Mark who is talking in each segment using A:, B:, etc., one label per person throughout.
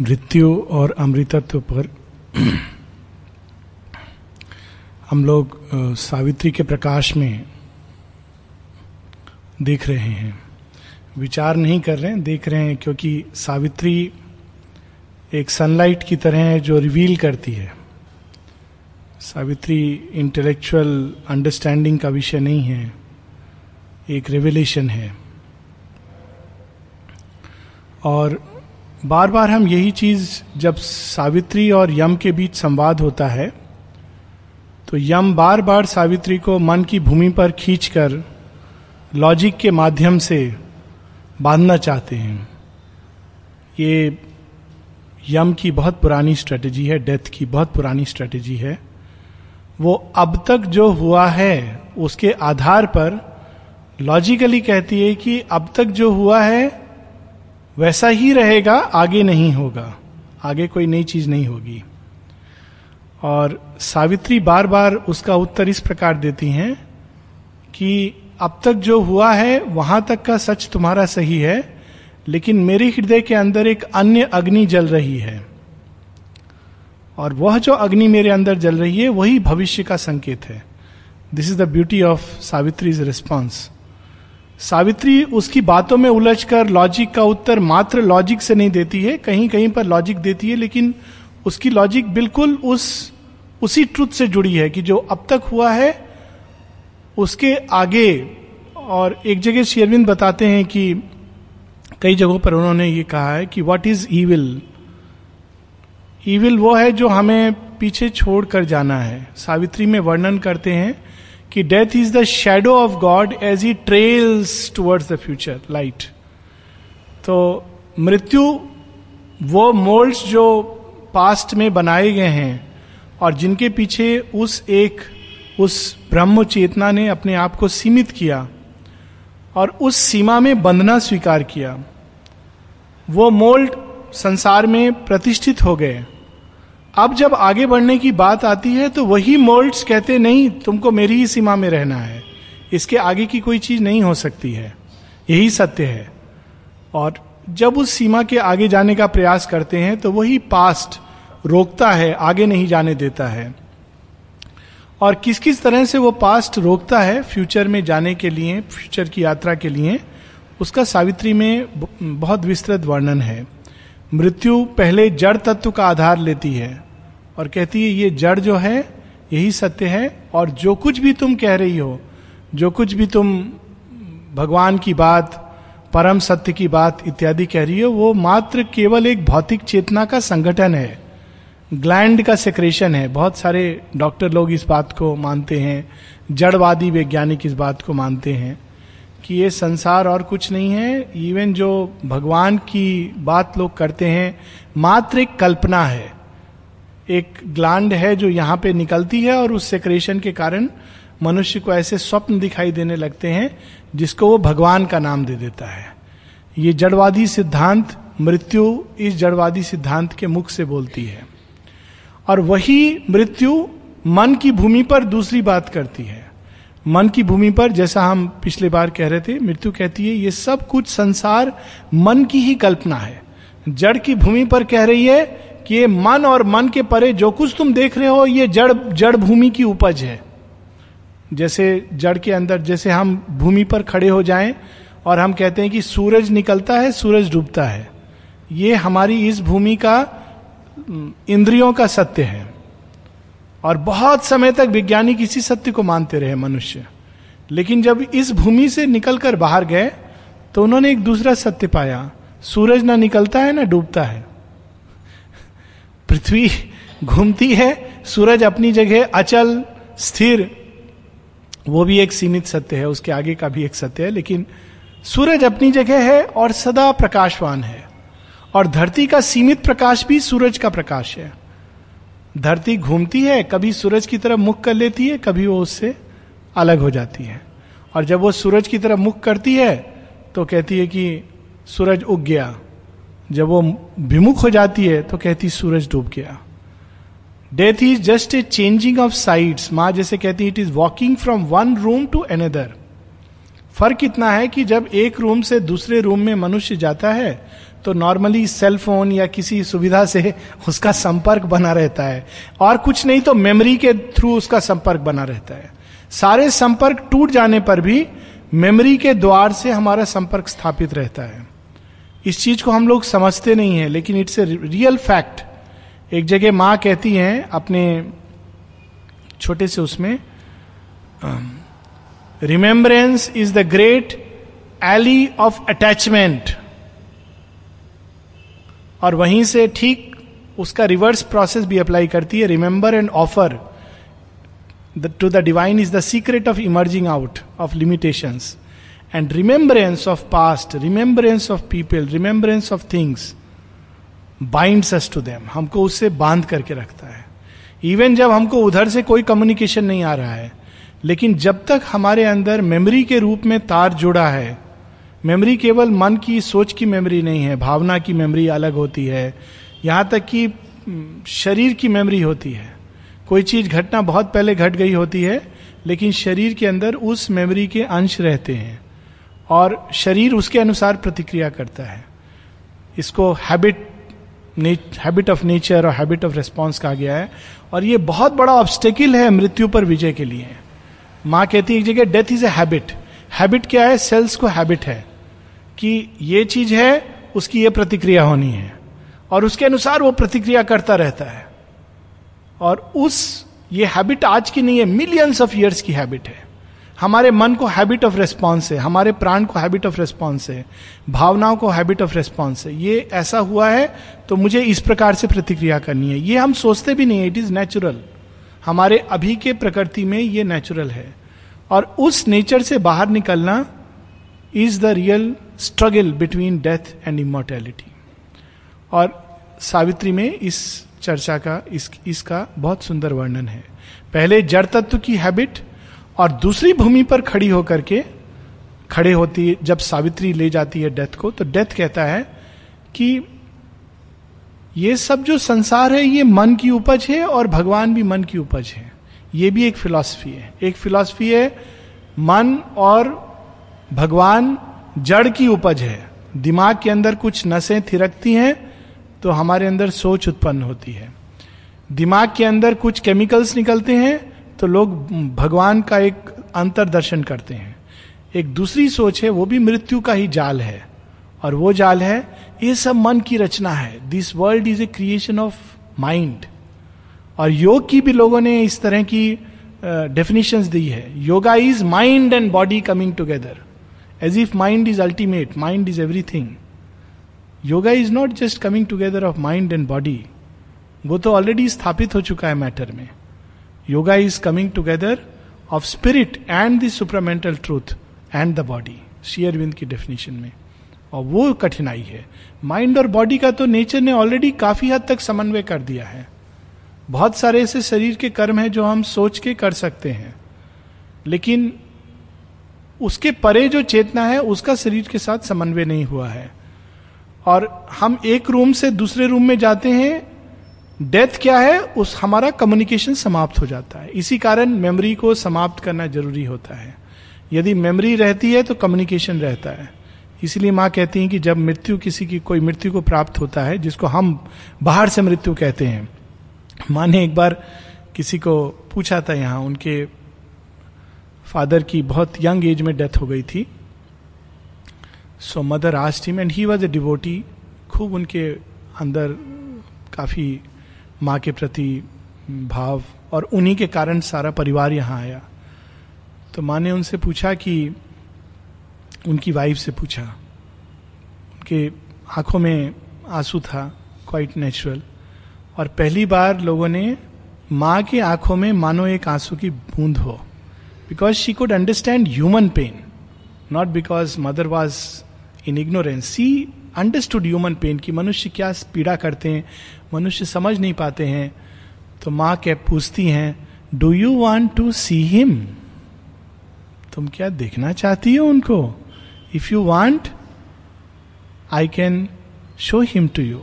A: मृत्यु और अमृतत्व पर हम लोग सावित्री के प्रकाश में देख रहे हैं। विचार नहीं कर रहे हैं, देख रहे हैं क्योंकि सावित्री एक सनलाइट की तरह है जो रिवील करती है। सावित्री इंटेलेक्चुअल अंडरस्टैंडिंग का विषय नहीं है, एक रेवलेशन है। और बार बार हम यही चीज़ जब सावित्री और यम के बीच संवाद होता है तो यम बार बार सावित्री को मन की भूमि पर खींचकर लॉजिक के माध्यम से बांधना चाहते हैं। ये यम की बहुत पुरानी स्ट्रेटजी है, डेथ की बहुत पुरानी स्ट्रेटजी है। वो अब तक जो हुआ है, उसके आधार पर लॉजिकली कहती है कि अब तक जो हुआ है वैसा ही रहेगा, आगे नहीं होगा। आगे कोई नई चीज़ नहीं होगी। और सावित्री बार बार उसका उत्तर इस प्रकार देती हैं कि, अब तक जो हुआ है, वहाँ तक का सच तुम्हारा सही है, लेकिन मेरे हृदय के अंदर एक अन्य अग्नि जल रही है। और वह जो अग्नि मेरे अंदर जल रही है, वही भविष्य का संकेत है। This is the beauty of Savitri's response Savitri उसकी बातों में उलझ कर लॉजिक का उत्तर मात्र लॉजिक से नहीं देती है, कहीं कहीं पर लॉजिक देती है, लेकिन उसकी लॉजिक बिल्कुल उस, उसी ट्रुथ से जुड़ी है कि जो अब तक हुआ है, उसके आगे, और एक जगह शेरविंद बताते हैं कि कई जगहों पर उन्होंने ये कहा है कि व्हाट इज़ ईविल ईविल वो है जो हमें पीछे छोड़ कर जाना है। सावित्री में वर्णन करते हैं कि death is the shadow of God as he trails towards the future light तो मृत्यु वो मोल्ड्स जो पास्ट में बनाए गए हैं और जिनके पीछे उस एक, उस ब्रह्म चेतना ने अपने आप को सीमित किया और उस सीमा में बंधना स्वीकार किया, वो मोल्ड संसार में प्रतिष्ठित हो गए। अब जब आगे बढ़ने की बात आती है तो वही मोल्ड्स कहते, नहीं, तुमको मेरी ही सीमा में रहना है। इसके आगे की कोई चीज़ नहीं हो सकती है। यही सत्य है। और जब उस सीमा के आगे जाने का प्रयास करते हैं तो वही पास्ट रोकता है, आगे नहीं जाने देता है। और किस किस तरह से वो पास्ट रोकता है फ्यूचर में जाने के लिए फ्यूचर की यात्रा के लिए, उसका सावित्री में बहुत विस्तृत वर्णन है। मृत्यु पहले जड़ तत्व का आधार लेती है। और कहती है, ये जड़ जो है, यही सत्य है, और जो कुछ भी तुम कह रही हो, जो कुछ भी तुम भगवान की बात, परम सत्य की बात इत्यादि कह रही हो, वो मात्र केवल एक भौतिक चेतना का संगठन है। ग्लैंड का सेक्रेशन है। बहुत सारे डॉक्टर लोग इस बात को मानते हैं, जड़वादी वैज्ञानिक इस बात को मानते हैं। कि ये संसार और कुछ नहीं है इवन जो भगवान की बात लोग करते हैं, मात्र एक कल्पना है। एक ग्लैंड है जो यहाँ पे निकलती है और उस सेक्रेशन के कारण मनुष्य को ऐसे स्वप्न दिखाई देने लगते हैं, जिसको वो भगवान का नाम दे देता है। ये जड़वादी सिद्धांत मृत्यु इस जड़वादी सिद्धांत के मुख से बोलती है। और वही मृत्यु मन की भूमि पर दूसरी बात करती है। मन की भूमि पर, जैसा हम पिछले बार कह रहे थे, मृत्यु कहती है, ये सब कुछ संसार मन की ही कल्पना है। जड़ की भूमि पर कह रही है कि ये मन और मन के परे जो कुछ तुम देख रहे हो, ये जड़ जड़ भूमि की उपज है। जैसे जड़ के अंदर, जैसे हम भूमि पर खड़े हो जाएँ और हम कहते हैं कि सूरज निकलता है, सूरज डूबता है। ये हमारी इस भूमि का इंद्रियों का सत्य है। और बहुत समय तक वैज्ञानिक इसी सत्य को मानते रहे मनुष्य। लेकिन जब इस भूमि से निकलकर बाहर गए तो उन्होंने एक दूसरा सत्य पाया। सूरज ना निकलता है, ना डूबता है। पृथ्वी घूमती है, सूरज अपनी जगह, अचल, स्थिर, वो भी एक सीमित सत्य है, उसके आगे का भी एक सत्य है, लेकिन सूरज अपनी जगह है और सदा प्रकाशवान है। और धरती का सीमित प्रकाश भी सूरज का प्रकाश है। धरती घूमती है, कभी सूरज की तरफ़ मुख कर लेती है, कभी वो उससे अलग हो जाती है। और जब वो सूरज की तरफ़ मुख करती है तो कहती है कि सूरज उग गया। जब वो विमुख हो जाती है तो कहती सूरज डूब गया। Death is just a changing of sides माँ जैसे कहती है it is walking from one room to another फ़र्क इतना है कि जब एक रूम से दूसरे रूम में मनुष्य जाता है तो नॉर्मली सेल फ़ोन या किसी सुविधा से उसका संपर्क बना रहता है। और कुछ नहीं तो मेमोरी के थ्रू उसका संपर्क बना रहता है। सारे संपर्क टूट जाने पर भी मेमोरी के द्वार से हमारा संपर्क स्थापित रहता है। इस चीज़ को हम लोग समझते नहीं है, लेकिन इट्स ए रियल फैक्ट एक जगह माँ कहती हैं अपने छोटे से उसमें remembrance is the great ally of attachment और वहीं से ठीक उसका रिवर्स प्रोसेस भी अप्लाई करती है. Remember and offer to the divine is the secret of emerging out of limitations and remembrance of past remembrance of people remembrance of things bind us to them हमको उससे बाँध करके रखता है. Even जब हमको उधर से कोई कम्युनिकेशन नहीं आ रहा है, लेकिन जब तक हमारे अंदर मेमोरी के रूप में तार जुड़ा है मेमोरी केवल मन की सोच की मेमोरी नहीं है, भावना की मेमोरी अलग होती है। यहाँ तक कि शरीर की मेमोरी होती है। कोई चीज़ घटना बहुत पहले घट गई होती है, लेकिन शरीर के अंदर उस मेमोरी के अंश रहते हैं और शरीर उसके अनुसार प्रतिक्रिया करता है। इसको हैबिट हैबिट ऑफ़ नेचर और हैबिट ऑफ़ रिस्पॉन्स कहा गया है। और ये बहुत बड़ा ऑब्स्टेकिल है मृत्यु पर विजय के लिए। माँ कहती है एक जगह death is a habit habit क्या है? सेल्स को हैबिट है। कि ये चीज़ है, उसकी ये प्रतिक्रिया होनी है। और उसके अनुसार वो प्रतिक्रिया करता रहता है। और उस, ये हैबिट आज की नहीं है मिलियंस ऑफ़ ईयर्स की हैबिट है। हमारे मन को हैबिट ऑफ़ रेस्पॉन्स है, हमारे प्राण को हैबिट ऑफ़ रेस्पॉन्स है, भावनाओं को हैबिट ऑफ़ रेस्पॉन्स है। ये ऐसा हुआ है तो मुझे इस प्रकार से प्रतिक्रिया करनी है। ये हम सोचते भी नहीं इट इज़ नेचुरल हमारे अभी के प्रकृति में ये नेचुरल है। और उस नेचर से बाहर निकलना is the real struggle between death and immortality और सावित्री में इस चर्चा का, इस, इसका बहुत सुंदर वर्णन है। पहले जड़ तत्व की हैबिट और दूसरी भूमि पर खड़ी होकर के, खड़े होती है जब सावित्री ले जाती है डेथ को तो डेथ कहता है कि ये सब जो संसार है, ये मन की उपज है और भगवान भी मन की उपज है। ये भी एक फिलॉसफी है। एक फिलॉसफी है, मन और भगवान जड़ की उपज है। दिमाग के अंदर कुछ नसें थिरकती हैं तो हमारे अंदर सोच उत्पन्न होती है। दिमाग के अंदर कुछ केमिकल्स निकलते हैं तो लोग भगवान का एक अंतर दर्शन करते हैं। एक दूसरी सोच है वो भी मृत्यु का ही जाल है। और वो जाल है ये सब मन की रचना है। This world is a creation of mind और योग की भी लोगों ने इस तरह की डेफिनेशंस uh, दी है। Yoga is mind and body coming together as if mind is ultimate mind is everything yoga is not just coming together of mind and body वो तो ऑलरेडी स्थापित हो चुका है मैटर में। Yoga is coming together of spirit and the supermental truth and the body शेयरविंद की definition में। और वो कठिनाई है। माइंड और बॉडी का तो नेचर ने ऑलरेडी काफ़ी हद तक समन्वय कर दिया है। बहुत सारे ऐसे शरीर के कर्म हैं जो हम सोच के कर सकते हैं। लेकिन उसके परे जो चेतना है, उसका शरीर के साथ समन्वय नहीं हुआ है। और हम एक रूम से दूसरे रूम में जाते हैं, डेथ क्या है, उस हमारा कम्युनिकेशन समाप्त हो जाता है। इसी कारण मेमोरी को समाप्त करना ज़रूरी होता है। यदि मेमोरी रहती है तो कम्युनिकेशन रहता है। इसलिए माँ कहती हैं कि जब मृत्यु किसी की, कोई मृत्यु को प्राप्त होता है, जिसको हम बाहर से मृत्यु कहते हैं। माँ ने एक बार किसी को पूछा था यहाँ, उनके फादर की बहुत यंग एज में डेथ हो गई थी। So mother asked him and he was a devotee खूब उनके अंदर काफ़ी माँ के प्रति भाव और उन्हीं के कारण सारा परिवार यहाँ आया। तो माँ ने उनसे पूछा कि, उनकी वाइफ से पूछा। उनके आँखों में आँसू था क्वाइट नेचुरल और पहली बार लोगों ने माँ की आँखों में मानो एक आँसू की बूंद हो। Because she could understand human pain not because mother was in ignorance she understood human pain कि मनुष्य क्या पीड़ा करते हैं मनुष्य समझ नहीं पाते हैं। तो माँ क्या पूछती हैं do you want to see him तुम क्या देखना चाहती हो उनको? If you want I can show him to you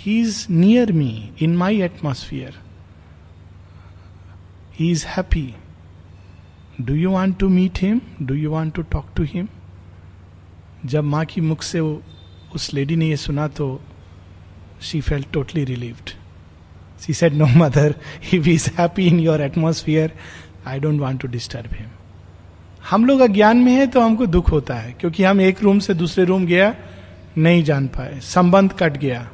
A: He is near me, in my atmosphere. He is happy. Do you want to meet him do you want to talk to him जब माँ की मुख से वो उस lady ने ये सुना तो she felt totally relieved she said no mother if is happy in your atmosphere I don't want to disturb him हम लोग अज्ञान में है तो हमको दुख होता है, क्योंकि हम एक रूम से दूसरे रूम गया, नहीं जान पाए। संबंध कट गया।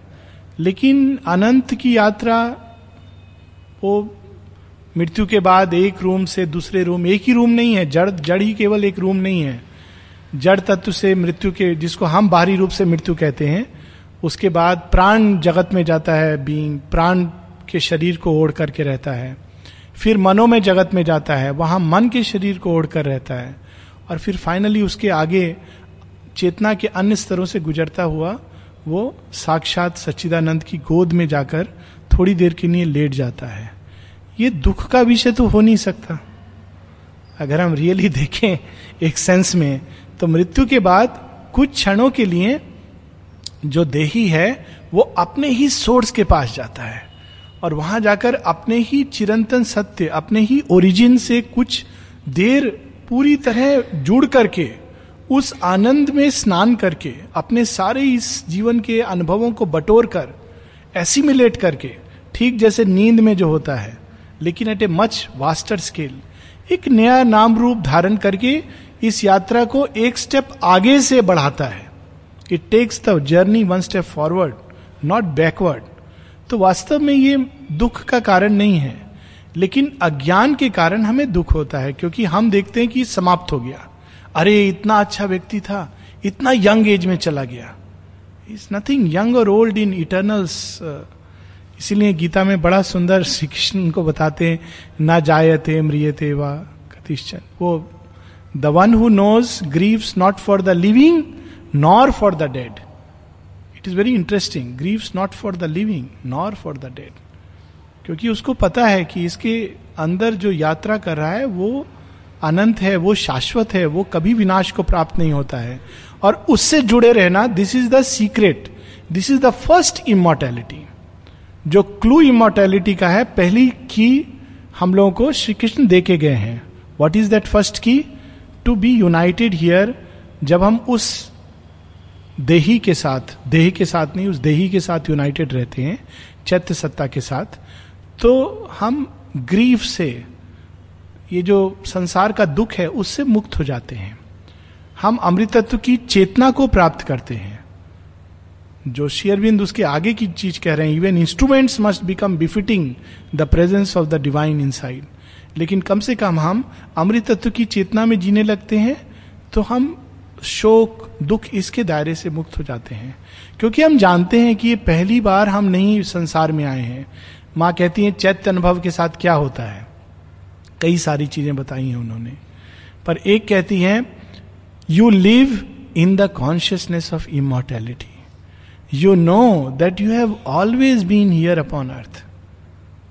A: लेकिन अनंत की यात्रा वो मृत्यु के बाद एक रूम से दूसरे रूम, एक ही रूम नहीं है, जड़ जड़ ही केवल एक रूम नहीं है। जड़ तत्व से मृत्यु के, जिसको हम बाहरी रूप से मृत्यु कहते हैं, उसके बाद प्राण जगत में जाता है बींग प्राण के शरीर को ओढ़ करके रहता है। फिर मनो में जगत में जाता है, वहाँ मन के शरीर को ओढ़ कर रहता है। और फिर फाइनली उसके आगे चेतना के अन्य स्तरों से गुजरता हुआ, वो साक्षात सच्चिदानंद की गोद में जाकर थोड़ी देर के लिए लेट जाता है। ये दुख का विषय तो हो नहीं सकता। अगर हम रियली देखें एक सेंस में तो मृत्यु के बाद कुछ क्षणों के लिए जो देही है, वो अपने ही सोर्स के पास जाता है। और वहाँ जाकर अपने ही चिरंतन सत्य, अपने ही ओरिजिन से कुछ देर पूरी तरह जुड़ करके, उस आनंद में स्नान करके, अपने सारे इस जीवन के अनुभवों को बटोर कर एसिमिलेट करके, ठीक जैसे नींद में जो होता है लेकिन at a much vaster scale एक नया नाम रूप धारण करके इस यात्रा को एक स्टेप आगे से बढ़ाता है। It takes the journey one step forward not backward तो वास्तव में ये दुख का कारण नहीं है, लेकिन अज्ञान के कारण हमें दुख होता है, क्योंकि हम देखते हैं कि समाप्त हो गया। अरे, इतना अच्छा व्यक्ति था, इतना यंग एज में चला गया। इज़ नथिंग यंग और ओल्ड इन इटर्नल्स इसीलिए गीता में बड़ा सुंदर श्री कृष्ण को बताते हैं, ना जायते म्रियते व कतिश्चन। वो the one who knows grieves not for the living nor for the dead it is very interesting grieves not for the living nor for the dead क्योंकि उसको पता है कि इसके अंदर जो यात्रा कर रहा है, वो अनंत है, वो शाश्वत है, वो कभी विनाश को प्राप्त नहीं होता है। और उससे जुड़े रहना this is the secret this is the first immortality जो क्लू इमोर्टैलिटी का है, पहली की हम लोगों को श्री कृष्ण दे के गए हैं। What is that first key to be united here जब हम उस देही के साथ, देही के साथ नहीं, उस देही के साथ यूनाइटेड रहते हैं, चैत्य सत्ता के साथ तो हम ग्रीफ से, ये जो संसार का दुख है, उससे मुक्त हो जाते हैं। हम अमृतत्व की चेतना को प्राप्त करते हैं। जो शेयरबिंद उसके आगे की चीज़ कह रहे हैं even instruments must become befitting the presence of the divine inside लेकिन कम से कम हम अमृत तत्व की चेतना में जीने लगते हैं तो हम शोक, दुख इसके दायरे से मुक्त हो जाते हैं। क्योंकि हम जानते हैं कि ये पहली बार हम नहीं संसार में आए हैं। माँ कहती है, चैत्य अनुभव के साथ क्या होता है? कई सारी चीज़ें बताई हैं उन्होंने। पर एक कहती है you live in the consciousness of immortality you know that you have always been here upon earth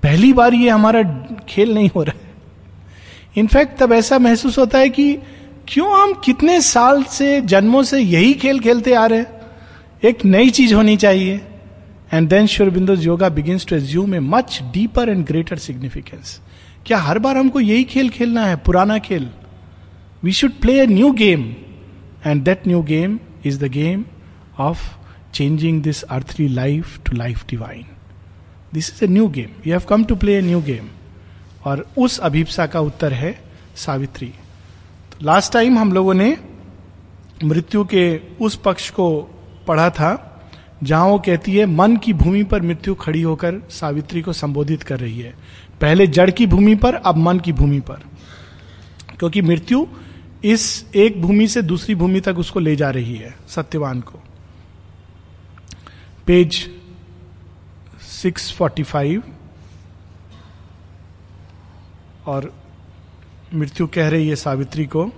A: पहली बार ये हमारा खेल नहीं हो रहा है। इनफैक्ट तब ऐसा महसूस होता है कि क्यों हम कितने साल से, जन्मों से यही खेल खेलते आ रहे हैं। एक नई चीज़ होनी चाहिए। And then Sri Aurobindo's yoga begins to assume a much deeper and greater significance क्या हर बार हमको यही खेल खेलना है, पुराना खेल? We should play a new game and that new game is the game of changing this earthly life to life divine this is a new game you have come to play a new game और उस अभिप्सा का उत्तर है सावित्री। तो last time हम लोगों ने मृत्यु के उस पक्ष को पढ़ा था, जहाँ वो कहती है, मन की भूमि पर मृत्यु खड़ी होकर सावित्री को संबोधित कर रही है। पहले जड़ की भूमि पर, अब मन की भूमि पर। क्योंकि मृत्यु इस एक भूमि से दूसरी भूमि तक उसको ले जा रही है, सत्यवान को। पेज 645 और मृत्यु कह रही है सावित्री को,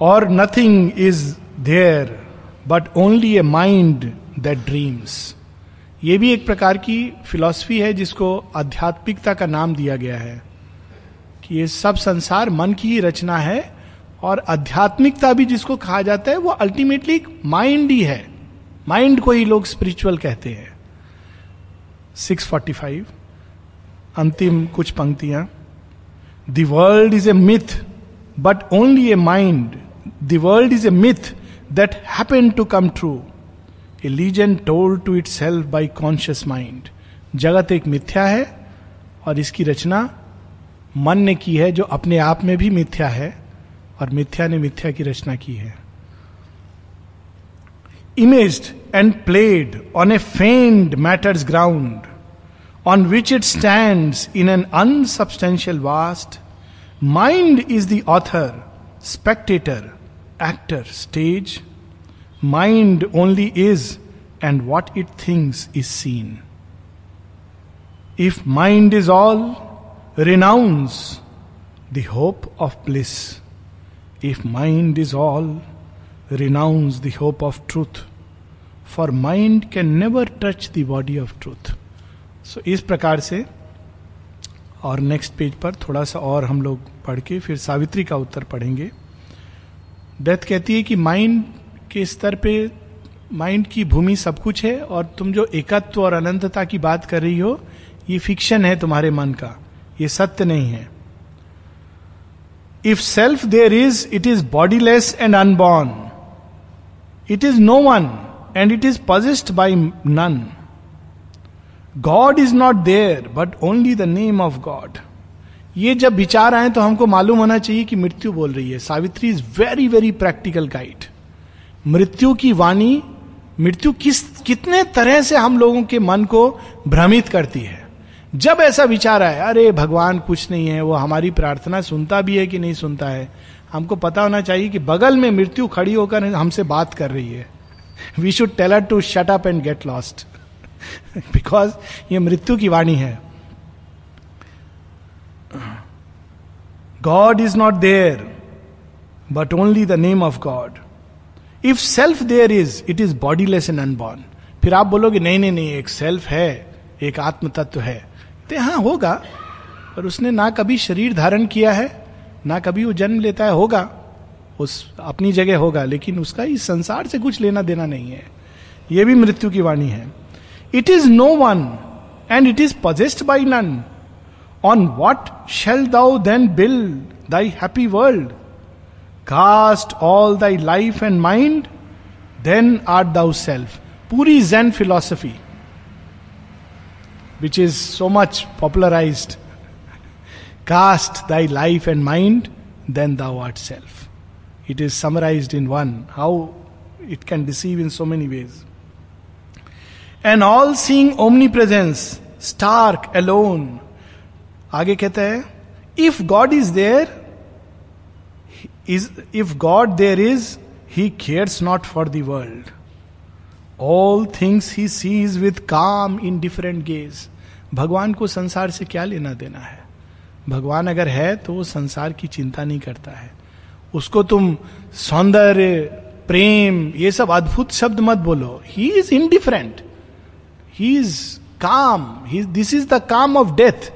A: और nothing is there but only a mind that dreams ये भी एक प्रकार की फिलॉसफी है जिसको आध्यात्मिकता का नाम दिया गया है कि ये सब संसार मन की ही रचना है और आध्यात्मिकता भी जिसको कहा जाता है, वो अल्टीमेटली माइंड ही है। माइंड को ही लोग स्पिरिचुअल कहते हैं। 645 अंतिम कुछ पंक्तियाँ। The world is a myth but only a mind the world is a myth that happen to come true a A told to itself by conscious mind जगत एक मिथ्या है, और इसकी रचना मन ने की है, जो अपने आप में भी मिथ्या है। और मिथ्या ने मिथ्या की रचना की है। Imaged and played on a feigned matter's ground on which it stand in an unsubstantial vast mind is the author spectator actor stage mind only is and what it thinks is seen if mind is all renounce the hope of bliss. If mind is all, renounce the hope of truth. For mind can never touch the body of truth. So इस प्रकार से और next page पर थोड़ा सा और हम लोग पढ़ के फिर सावित्री का उत्तर पढ़ेंगे डेथ कहती है कि माइंड के स्तर पे माइंड की भूमि सब कुछ है और तुम जो एकत्व और अनंतता की बात कर रही हो ये फिक्शन है तुम्हारे मन का ये सत्य नहीं है if self there is it is bodiless and unborn it is no one and it is possessed by none God is not there but only the name of God ये जब विचार आए तो हमको मालूम होना चाहिए कि मृत्यु बोल रही है। Savitri is very very practical guide मृत्यु की वाणी, मृत्यु किस, कितने तरह से हम लोगों के मन को भ्रमित करती है। जब ऐसा विचार आए अरे भगवान कुछ नहीं है, वो हमारी प्रार्थना सुनता भी है कि नहीं सुनता है? हमको पता होना चाहिए कि बगल में मृत्यु खड़ी होकर हमसे बात कर रही है। We should tell to shut up and get lost because ये मृत्यु की वाणी है। God is not there but only the name of God if self there is it is bodiless and unborn फिर आप बोलोगे, नहीं नहीं नहीं, एक सेल्फ है, एक आत्म तत्व है। सकते हाँ होगा, पर उसने ना कभी शरीर धारण किया है, ना कभी वो जन्म लेता है, होगा, उस अपनी जगह होगा, लेकिन उसका इस संसार से कुछ लेना देना नहीं है। यह भी मृत्यु की वाणी है। It is no one and it is possessed by none on what shall thou then build thy happy world cast all thy life and mind then are thou self पूरी Jain philosophy which is so much popularized. Cast thy life and mind, then thou art self. It is summarized in one. How it can deceive in so many ways. An all seeing omnipresence, stark, alone. आगे कहता है if God is there is if God there is he cares not for the world all things he sees with calm in different gauge भगवान को संसार से क्या लेना देना है? भगवान अगर है तो वो संसार की चिंता नहीं करता है। उसको तुम सौंदर्य, प्रेम, ये सब अद्भुत शब्द मत बोलो। He is indifferent he is calm he this is the calm of death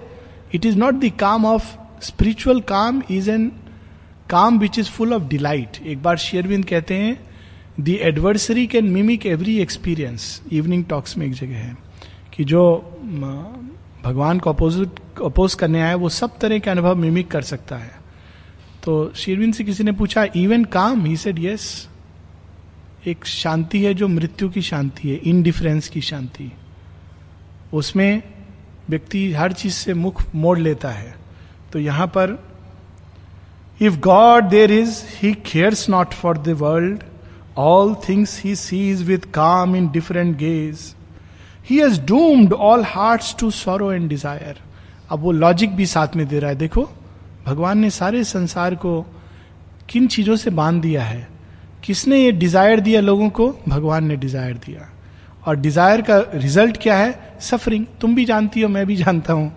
A: it is not the calm of spiritual calm is an calm which is full of delight एक बार शेयरविंद कहते हैं the adversary can mimic every experience evening talks में एक जगह है। कि जो भगवान को अपोजिट अपोज करने आए वो सब तरह के अनुभव मिमिक कर सकता है। तो शेरविन से किसी ने पूछा even calm he said yes एक शांति है जो मृत्यु की शांति है इनडिफरेंस की शांति। उसमें व्यक्ति हर चीज़ से मुख मोड़ लेता है। तो यहाँ पर if God there is he cares not for the world all things he sees with calm indifferent gaze he has doomed all heart to sorrow and desire अब वो लॉजिक भी साथ में दे रहा है। देखो, भगवान ने सारे संसार को किन चीज़ों से बाँध दिया है? किसने ये डिज़ायर दिया लोगों को? भगवान ने डिज़ायर दिया। और डिज़ायर का रिज़ल्ट क्या है? सफरिंग तुम भी जानती हो, मैं भी जानता हूँ।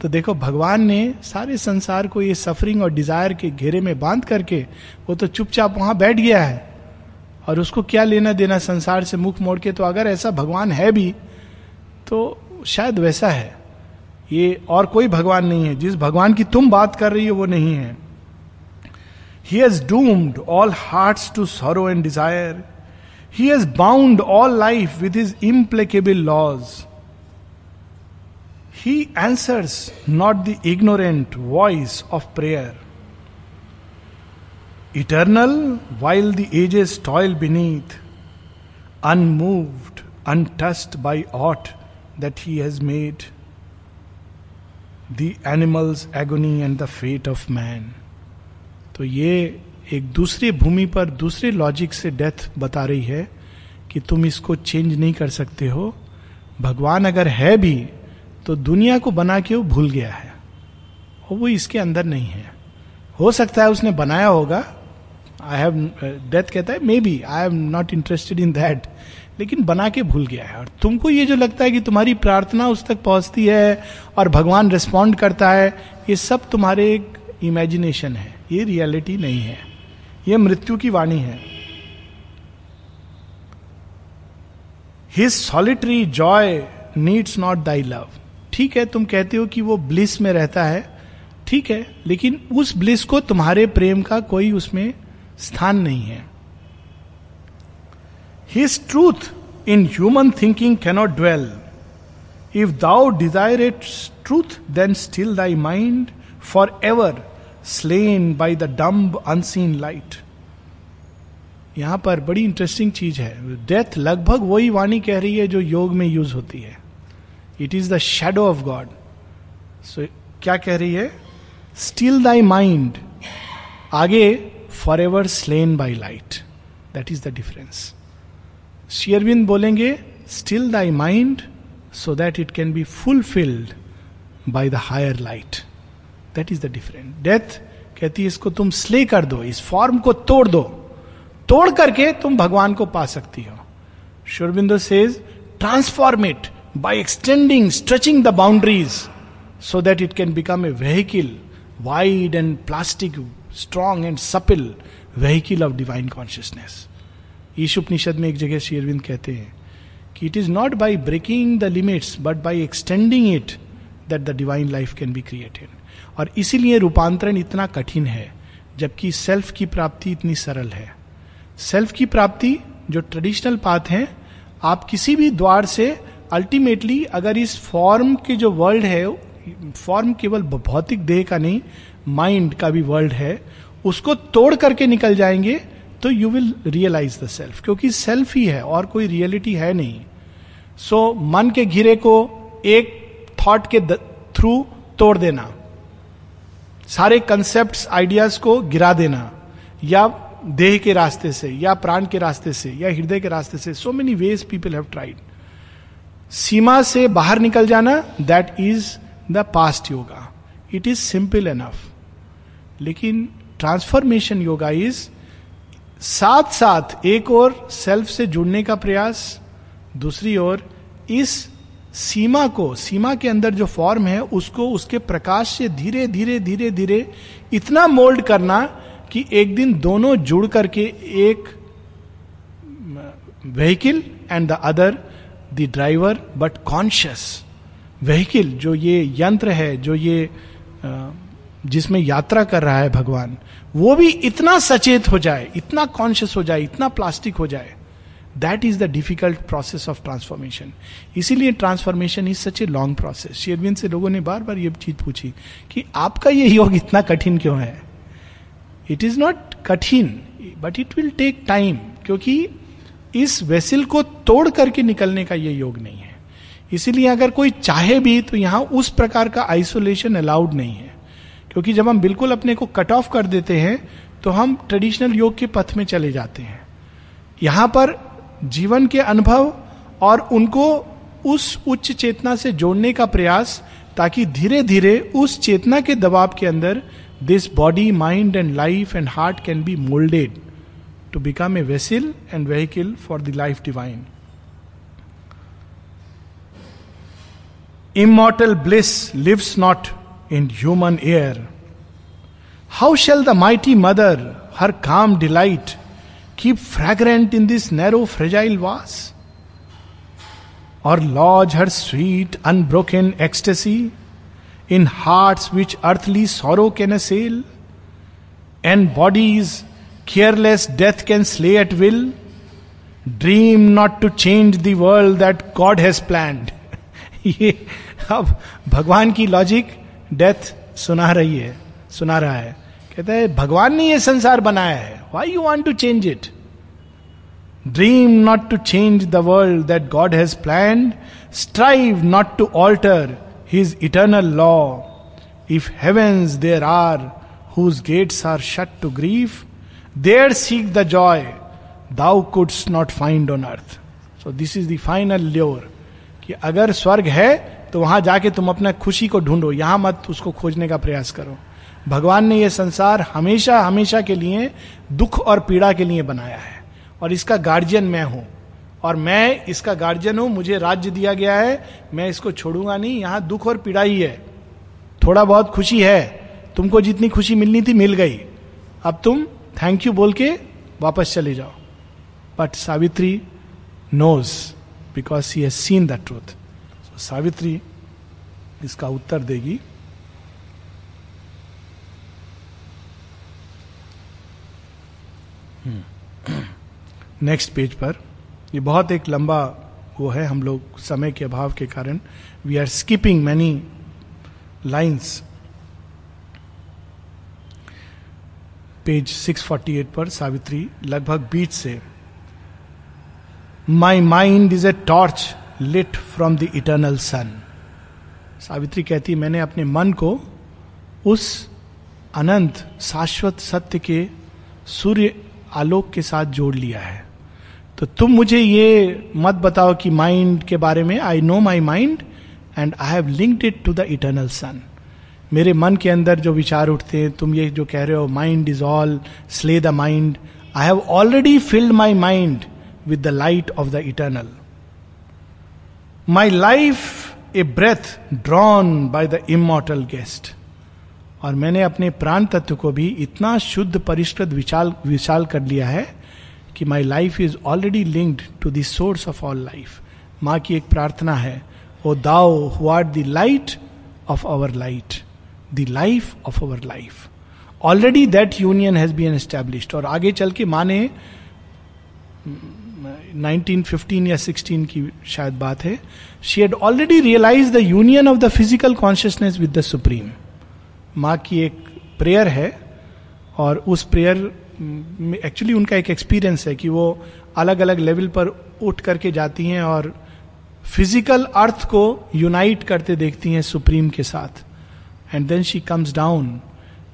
A: तो देखो, भगवान ने सारे संसार को ये सफरिंग और डिज़ायर के घेरे में बाँध करके, वो तो चुपचाप वहाँ बैठ गया है। और उसको क्या लेना देना संसार से मुख मोड़ के? तो अगर ऐसा भगवान है भी तो शायद वैसा है। ये और कोई भगवान नहीं है। जिस भगवान की तुम बात कर रही हो, वो नहीं है। He has doomed all heart to sorrow and desire he has bound all life with his implacable laws he answers not the ignorant voice of prayer eternal while the ages toil beneath unmoved untouched by aught that he has made the animal's agony and the fate of man तो ये एक दूसरे भूमि पर दूसरे logic से death बता रही है कि तुम इसको चेंज नहीं कर सकते हो। भगवान अगर है भी तो दुनिया को बना के वो भूल गया है। और वो इसके अंदर नहीं है। हो सकता है उसने बनाया होगा। आई हैव डेथ कहता है maybe I am not interested in that लेकिन बना के भूल गया है। और तुमको ये जो लगता है कि तुम्हारी प्रार्थना उस तक पहुँचती है और भगवान रिस्पॉन्ड करता है, ये सब तुम्हारे एक इमेजिनेशन है। ये रियलिटी नहीं है। ये मृत्यु की वाणी है। His solitary joy needs not thy love ठीक है, तुम कहते हो कि वो ब्लिस में रहता है। ठीक है, लेकिन उस ब्लिस को तुम्हारे प्रेम का कोई उसमें स्थान नहीं है। Truth in human thinking cannot dwell if thou desire it truth then still thy mind forever slain by the dumb unseen light यहाँ पर बड़ी इंटरेस्टिंग चीज़ है। डेथ लगभग वही वाणी कह रही है जो योग में यूज़ होती है। It is the shadow of God so क्या कह रही है? स्टिल दाई माइंड आगे forever slain by light that is the difference Sri Aurobindo बोलेंगे still thy mind so that it can be fulfilled by the higher light that is the different death कहती है, इसको तुम slay कर दो, इस form को तोड़ दो। तोड़ करके तुम भगवान को पा सकती हो। Sri Aurobindo says transform it by extending stretching the boundaries so that it can become a vehicle wide and plastic strong and supple vehicle of divine consciousness Isha Upanishad में एक जगह शेरविंद कहते हैं कि it is not by breaking the limits but by extending it that the divine life can be created और इसीलिए रूपांतरण इतना कठिन है, जबकि सेल्फ की प्राप्ति इतनी सरल है। सेल्फ की प्राप्ति जो ट्रेडिशनल पाथ है, आप किसी भी द्वार से अल्टीमेटली अगर इस फॉर्म के जो वर्ल्ड है फॉर्म केवल भौतिक देह का नहीं माइंड का भी वर्ल्ड है, उसको तोड़ करके निकल जाएँगे तो you will realize the self क्योंकि सेल्फ ही है और कोई रियलिटी है नहीं. सो so, मन के घिरे को एक थॉट के थ्रू तोड़ देना. सारे कंसेप्ट आइडियाज़ को गिरा देना. या देह के रास्ते से या प्राण के रास्ते से या हृदय के रास्ते से. So many ways people have tried सीमा से बाहर निकल जाना that is the past yoga it is simple enough लेकिन ट्रांसफॉर्मेशन योगा इज़ साथ साथ एक और सेल्फ से जुड़ने का प्रयास, दूसरी ओर इस सीमा को, सीमा के अंदर जो फॉर्म है, उसको उसके प्रकाश से धीरे धीरे धीरे धीरे इतना मोल्ड करना कि एक दिन दोनों जुड़ करके एक vehicle and the other the driver but conscious vehicle जो ये यंत्र है, जो ये जिसमें यात्रा कर रहा है भगवान, वो भी इतना सचेत हो जाए, इतना कॉन्शियस हो जाए, इतना प्लास्टिक हो जाए that is the difficult process of transformation इसीलिए transformation is such a long process Sri Aurobindo से लोगों ने बार बार ये चीज़ पूछी कि आपका ये योग इतना कठिन क्यों है? इट इज़ नॉट कठिन but it will take time क्योंकि इस वेसिल को तोड़ करके निकलने का ये योग नहीं है। इसीलिए अगर कोई चाहे भी तो यहाँ उस प्रकार का आइसोलेशन अलाउड नहीं है। क्योंकि जब हम बिल्कुल अपने को कट ऑफ़ कर देते हैं तो हम ट्रेडिशनल योग के पथ में चले जाते हैं। यहाँ पर जीवन के अनुभव और उनको उस उच्च चेतना से जोड़ने का प्रयास, ताकि धीरे धीरे उस चेतना के दबाव के अंदर this body mind and life and heart can be moulded to become a vessel and vehicle for the life divine immortal bliss lives not In human air how shall the mighty mother her calm delight keep fragrant in this narrow, fragile vase? Or lodge her sweet, unbroken ecstasy in hearts which earthly sorrow can assail, and bodies careless death can slay at will? Dream not to change the world that God has planned. ये अब भगवान की logic death सुना रही है, सुना रहा है। कहता है, भगवान ने ये संसार बनाया है। Why you want to change it dream not to change the world that God has plan strive not to alter his eternal law if heavens there are whose gates are shut to grief there seek the joy thou couldst not find on earth so this is the final lure कि अगर स्वर्ग है तो वहाँ जाके तुम अपना खुशी को ढूंढो, यहाँ मत उसको खोजने का प्रयास करो। भगवान ने यह संसार हमेशा हमेशा के लिए दुख और पीड़ा के लिए बनाया है, और इसका गार्जियन मैं हूँ, और मैं इसका गार्जियन हूँ, मुझे राज्य दिया गया है, मैं इसको छोड़ूँगा नहीं, यहाँ दुख और पीड़ा ही है। थोड़ा बहुत खुशी है, तुमको जितनी खुशी मिलनी थी, मिल गई। अब तुम थैंक यू बोल के वापस चले जाओ। But Savitri knows because she has seen the truth Savitri इसका उत्तर देगी। नेक्स्ट पेज पर। ये बहुत एक लंबा वो है हम लोग समय के अभाव के कारण। We are skipping many lines page 648 पर सावित्री लगभग बीच से। My mind is a torch lit from the eternal sun Savitri कहती, मैंने अपने मन को उस अनंत शाश्वत सत्य के सूर्य आलोक के साथ जोड़ लिया है। तो तुम मुझे ये मत बताओ कि माइंड के बारे में I know my mind and I have linked it to the eternal sun मेरे मन के अंदर जो विचार उठते हैं, तुम ये जो कह रहे हो mind is all slay the mind I have already filled my mind with the light of the eternal my life a breath drawn by the immortal guest और मैंने अपने प्राण तत्व को भी इतना शुद्ध, परिष्कृत, विशाल विशाल कर लिया है कि my life is already linked to the source of all life माँ की एक प्रार्थना है, O thou who are the light of our light the life of our life already that union has been established और आगे चल के माँ ने 1915 या 16 की शायद बात है। She had already realize the union of the physical consciousness with the supreme माँ की एक प्रेयर है और उस प्रेयर में एक्चुअली उनका एक एक्सपीरियंस है कि वो अलग अलग लेवल पर उठ करके जाती हैं और फ़िज़िकल अर्थ को यूनाइट करते देखती हैं सुप्रीम के साथ। And then she comes down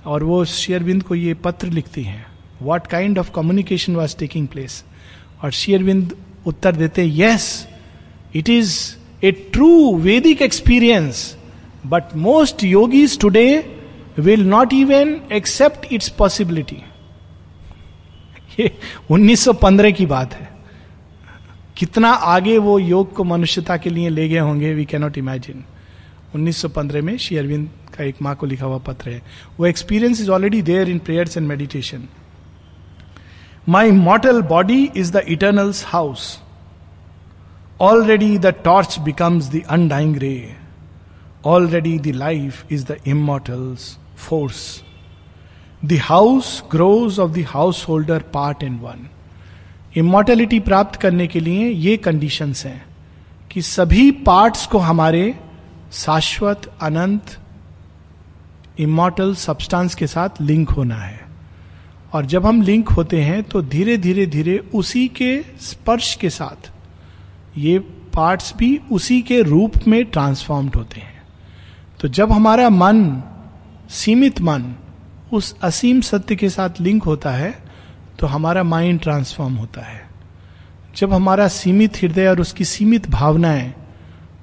A: और वो शेयरबिंद को ये पत्र लिखती हैं। What kind of communication was taking place और शेयरविंद उत्तर देते yes it is a true Vedic experience but most yogis today will not even accept its possibility ये 1915 की बात है। कितना आगे वो योग को मनुष्यता के लिए ले गए होंगे वी कैनॉट इमेजिन 1915 में श्री अरविंद का एक माँ को लिखा हुआ पत्र है। वो experience is already there in prayers and meditation my mortal body is the eternal's house already the torch becomes the undying ray already the life is the immortal's force the house grows of the householder part in one immortality प्राप्त करने के लिए ये conditions हैं कि सभी parts को हमारे शाश्वत, अनंत इमोटल सब्सटेंस के साथ लिंक होना है। और जब हम लिंक होते हैं तो धीरे धीरे धीरे उसी के स्पर्श के साथ, ये पार्ट्स भी उसी के रूप में ट्रांसफॉर्म्ड होते हैं। तो जब हमारा मन, सीमित मन, उस असीम सत्य के साथ लिंक होता है तो हमारा माइंड ट्रांसफॉर्म होता है। जब हमारा सीमित हृदय और उसकी सीमित भावनाएँ,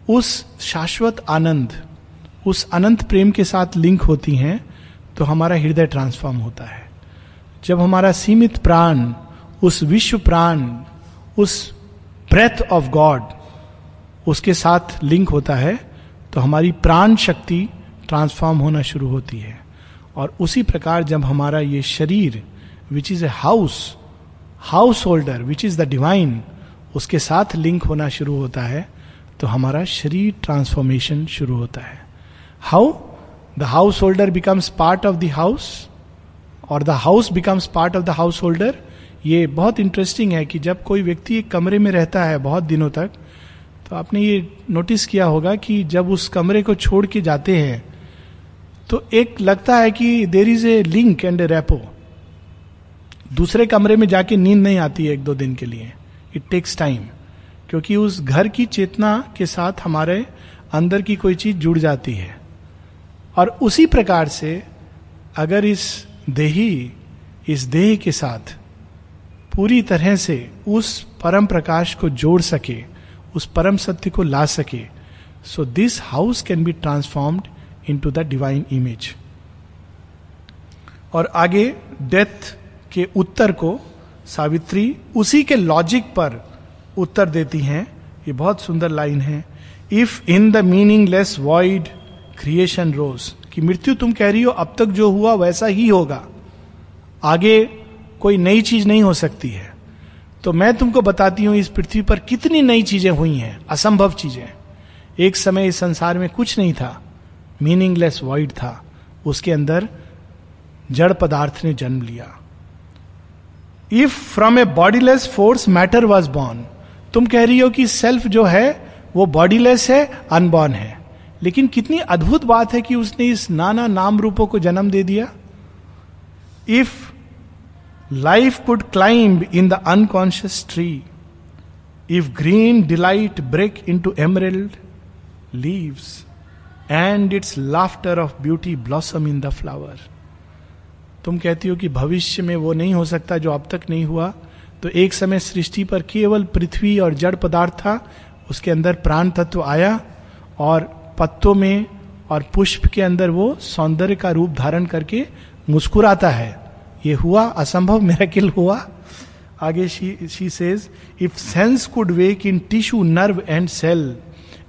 A: उस शाश्वत आनंद, उस अनंत प्रेम के साथ लिंक होती हैं तो हमारा हृदय ट्रांसफॉर्म होता है। जब हमारा सीमित प्राण, उस विश्व प्राण, उस ब्रेथ ऑफ़ गॉड उसके साथ लिंक होता है तो हमारी प्राण शक्ति ट्रांसफॉर्म होना शुरू होती है। और उसी प्रकार जब हमारा ये शरीर which is a house householder which is the divine उसके साथ लिंक होना शुरू होता है तो हमारा शरीर ट्रांसफॉर्मेशन शुरू होता है। How the householder becomes part of the house और the house becomes part of the householder ये बहुत इंटरेस्टिंग है कि जब कोई व्यक्ति एक कमरे में रहता है बहुत दिनों तक तो आपने ये नोटिस किया होगा कि जब उस कमरे को छोड़ के जाते हैं तो एक लगता है कि there is a link and a rope दूसरे कमरे में जाके नींद नहीं आती है एक दो दिन के लिए। इट टेक्स टाइम क्योंकि उस घर की चेतना के साथ हमारे अंदर की कोई चीज़ जुड़ जाती है। और उसी प्रकार से अगर इस देही इस देह के साथ पूरी तरह से उस परम प्रकाश को जोड़ सके, उस परम सत्य को ला सके। So this house can be transformed into the divine image और आगे डेथ के उत्तर को सावित्री उसी के लॉजिक पर उत्तर देती हैं। ये बहुत सुंदर लाइन है। If in the meaningless void creation rose कि मृत्यु तुम कह रही हो, अब तक जो हुआ वैसा ही होगा। आगे कोई नई चीज़ नहीं हो सकती है। तो मैं तुमको बताती हूँ, इस पृथ्वी पर कितनी नई चीज़ें हुई हैं, असंभव चीज़ें। एक समय इस संसार में कुछ नहीं था मीनिंगलेस वॉइड था। उसके अंदर जड़ पदार्थ ने जन्म लिया। If from a bodiless force matter was born तुम कह रही हो कि सेल्फ जो है, वो बॉडीलेस है अनबॉर्न है। लेकिन कितनी अद्भुत बात है कि उसने इस नाना नाम रूपों को जन्म दे दिया। If life could climb in the unconscious tree if green delight break into emerald leaves and its laughter of beauty blossom in the flower तुम कहती हो कि भविष्य में वो नहीं हो सकता जो अब तक नहीं हुआ। तो एक समय सृष्टि पर केवल पृथ्वी और जड़ पदार्थ था, उसके अंदर प्राण तत्व आया और पत्तों में और पुष्प के अंदर वो सौंदर्य का रूप धारण करके मुस्कुराता है। ये हुआ, असंभव मेरा हुआ। आगे she says if sense could wake in tissue nerve and cell